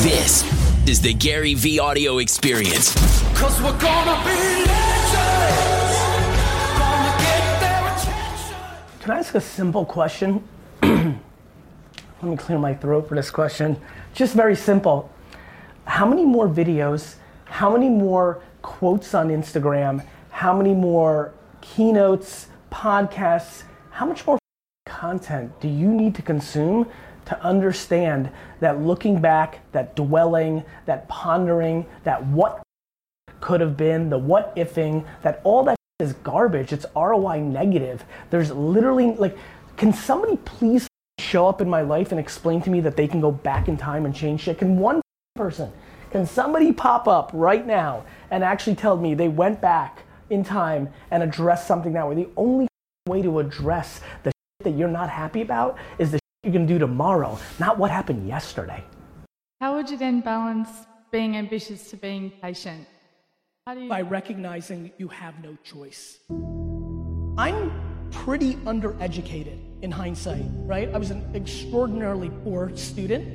This is the Gary V audio experience. Cause we're gonna be legends. Gonna get their. Can I ask a simple question? Let me clear my throat for this question. Just very simple. How many more videos, how many more quotes on Instagram, how many more keynotes, podcasts, how much more content do you need to consume to understand that looking back, that dwelling, that pondering, that what could have been, the what ifing, that all that is garbage. It's ROI negative. There's literally like, can somebody please show up in my life and explain to me that they can go back in time and change shit? Can one person, can somebody pop up right now and actually tell me they went back in time and addressed something that way? The only way to address the that you're not happy about is the shit you're gonna do tomorrow, not what happened yesterday. How would you then balance being ambitious to being patient? How do you? by recognizing you have no choice. I'm pretty undereducated in hindsight, right? I was an extraordinarily poor student.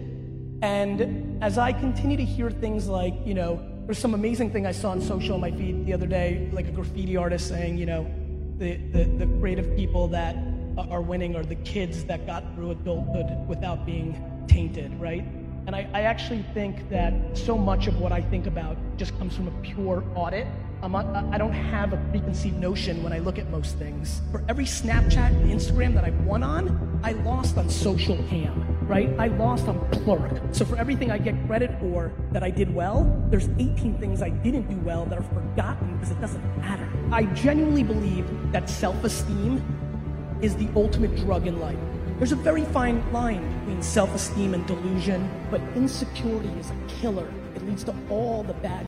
And as I continue to hear things like, you know, there's some amazing thing I saw on social on my feed the other day, like a graffiti artist saying, you know, the, the, the creative people that are winning are the kids that got through adulthood without being tainted, right? And I, I actually think that so much of what I think about just comes from a pure audit. I'm not, I don't have a preconceived notion when I look at most things. For every Snapchat and Instagram that I've won on, I lost on social cam, right? I lost on Plurk. So for everything I get credit for that I did well, there's 18 things I didn't do well that are forgotten because it doesn't matter. I genuinely believe that self-esteem is the ultimate drug in life. There's a very fine line between self esteem and delusion, but insecurity is a killer. It leads to all the bad.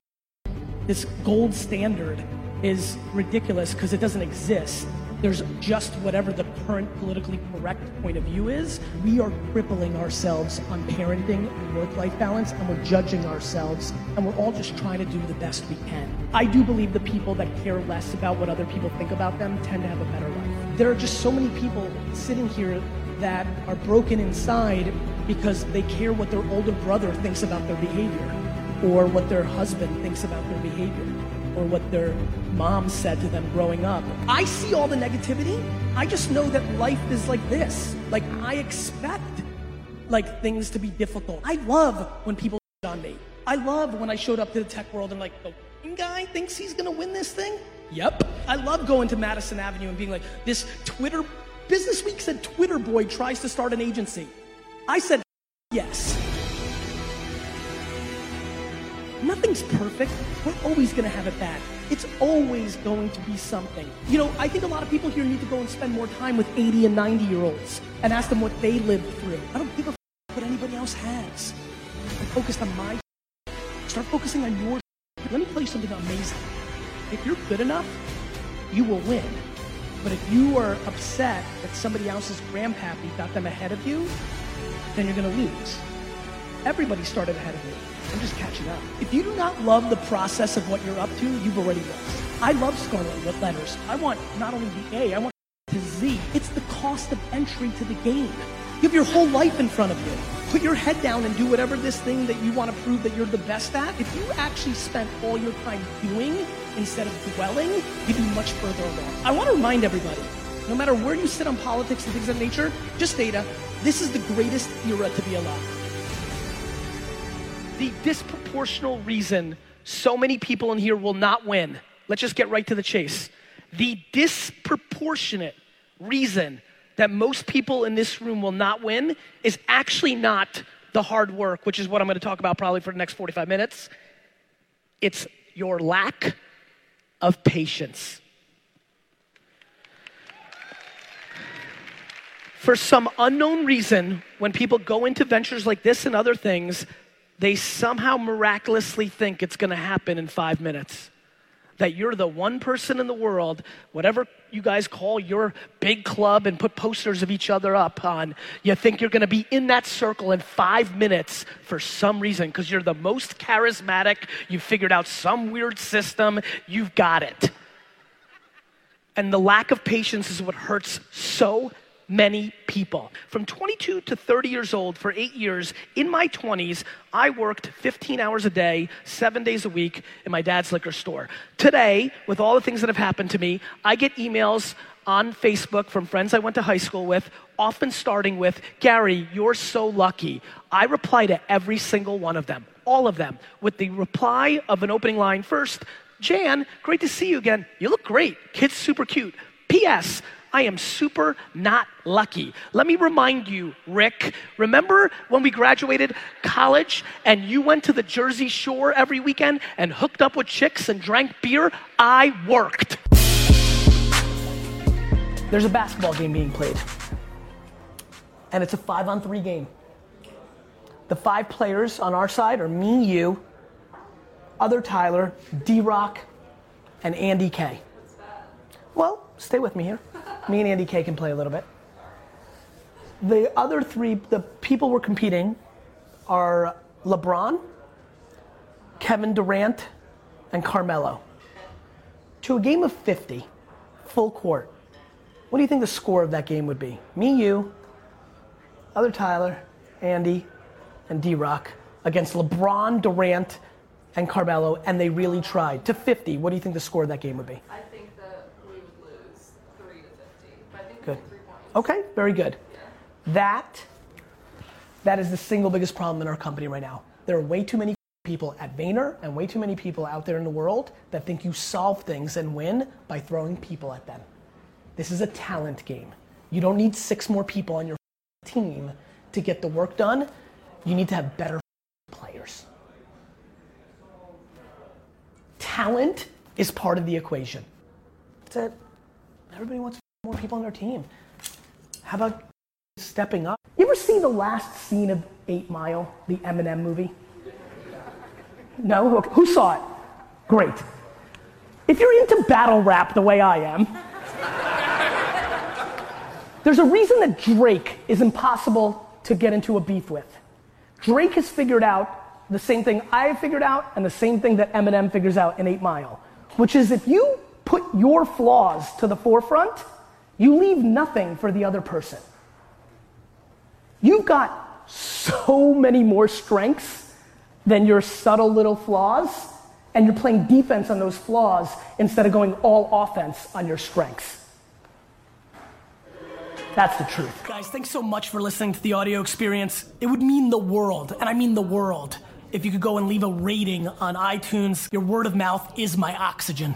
This gold standard is ridiculous because it doesn't exist. There's just whatever the current politically correct point of view is. We are crippling ourselves on parenting and work life balance, and we're judging ourselves, and we're all just trying to do the best we can. I do believe the people that care less about what other people think about them tend to have a better life. There are just so many people sitting here that are broken inside because they care what their older brother thinks about their behavior, or what their husband thinks about their behavior, or what their mom said to them growing up. I see all the negativity. I just know that life is like this. Like I expect like things to be difficult. I love when people on me. I love when I showed up to the tech world and like the guy thinks he's gonna win this thing. Yep. I love going to Madison Avenue and being like, this Twitter Business Week said Twitter boy tries to start an agency. I said yes. Nothing's perfect. We're always going to have it bad. It's always going to be something. You know, I think a lot of people here need to go and spend more time with 80 and 90 year olds and ask them what they lived through. I don't give a f- what anybody else has. I'm focused on my. Start focusing on your. Let me tell you something amazing. If you're good enough, you will win. But if you are upset that somebody else's grandpappy got them ahead of you, then you're to lose. Everybody started ahead of me. I'm just catching up. If you do not love the process of what you're up to, you've already lost. I love scarlet with letters. I want not only the A, I want to Z. It's the cost of entry to the game. You have your whole life in front of you. Put your head down and do whatever this thing that you want to prove that you're the best at. If you actually spent all your time doing instead of dwelling, you'd be much further along. I want to remind everybody, no matter where you sit on politics and things of nature, just data, this is the greatest era to be alive the disproportional reason so many people in here will not win, let's just get right to the chase. The disproportionate reason that most people in this room will not win is actually not the hard work, which is what I'm going to talk about probably for the next 45 minutes. It's your lack of patience. For some unknown reason, when people go into ventures like this and other things, they somehow miraculously think it's going to happen in five minutes. That you're the one person in the world, whatever you guys call your big club and put posters of each other up on, you think you're going to be in that circle in five minutes for some reason because you're the most charismatic, you figured out some weird system, you've got it. And the lack of patience is what hurts so many people. From 22 to 30 years old for eight years, in my 20s, I worked 15 hours a day, seven days a week in my dad's liquor store. Today, with all the things that have happened to me, I get emails on Facebook from friends I went to high school with, often starting with, Gary, you're so lucky. I reply to every single one of them, all of them, with the reply of an opening line first Jan, great to see you again. You look great. Kid's super cute. P.S. I am super not lucky. Let me remind you, Rick, remember when we graduated college and you went to the Jersey Shore every weekend and hooked up with chicks and drank beer? I worked. There's a basketball game being played, and it's a five on three game. The five players on our side are me, you, other Tyler, D Rock, and Andy K. Well, stay with me here. Me and Andy K can play a little bit. The other three, the people we're competing are LeBron, Kevin Durant, and Carmelo. To a game of 50, full court, what do you think the score of that game would be? Me, you, other Tyler, Andy, and D Rock against LeBron, Durant, and Carmelo, and they really tried. To 50, what do you think the score of that game would be? I think that we would lose three to fifty. But I think we Good. Okay, very good. That, that is the single biggest problem in our company right now. There are way too many people at Vayner and way too many people out there in the world that think you solve things and win by throwing people at them. This is a talent game. You don't need six more people on your team to get the work done. You need to have better players. Talent is part of the equation. That's it. Everybody wants more people on their team. How about stepping up? You ever see the last scene of Eight Mile, the Eminem movie? No? Okay. Who saw it? Great. If you're into battle rap the way I am, there's a reason that Drake is impossible to get into a beef with. Drake has figured out the same thing I figured out and the same thing that Eminem figures out in 8 Mile, which is if you put your flaws to the forefront, you leave nothing for the other person. You've got so many more strengths than your subtle little flaws, and you're playing defense on those flaws instead of going all offense on your strengths. That's the truth. Guys, thanks so much for listening to the audio experience. It would mean the world, and I mean the world, if you could go and leave a rating on iTunes. Your word of mouth is my oxygen.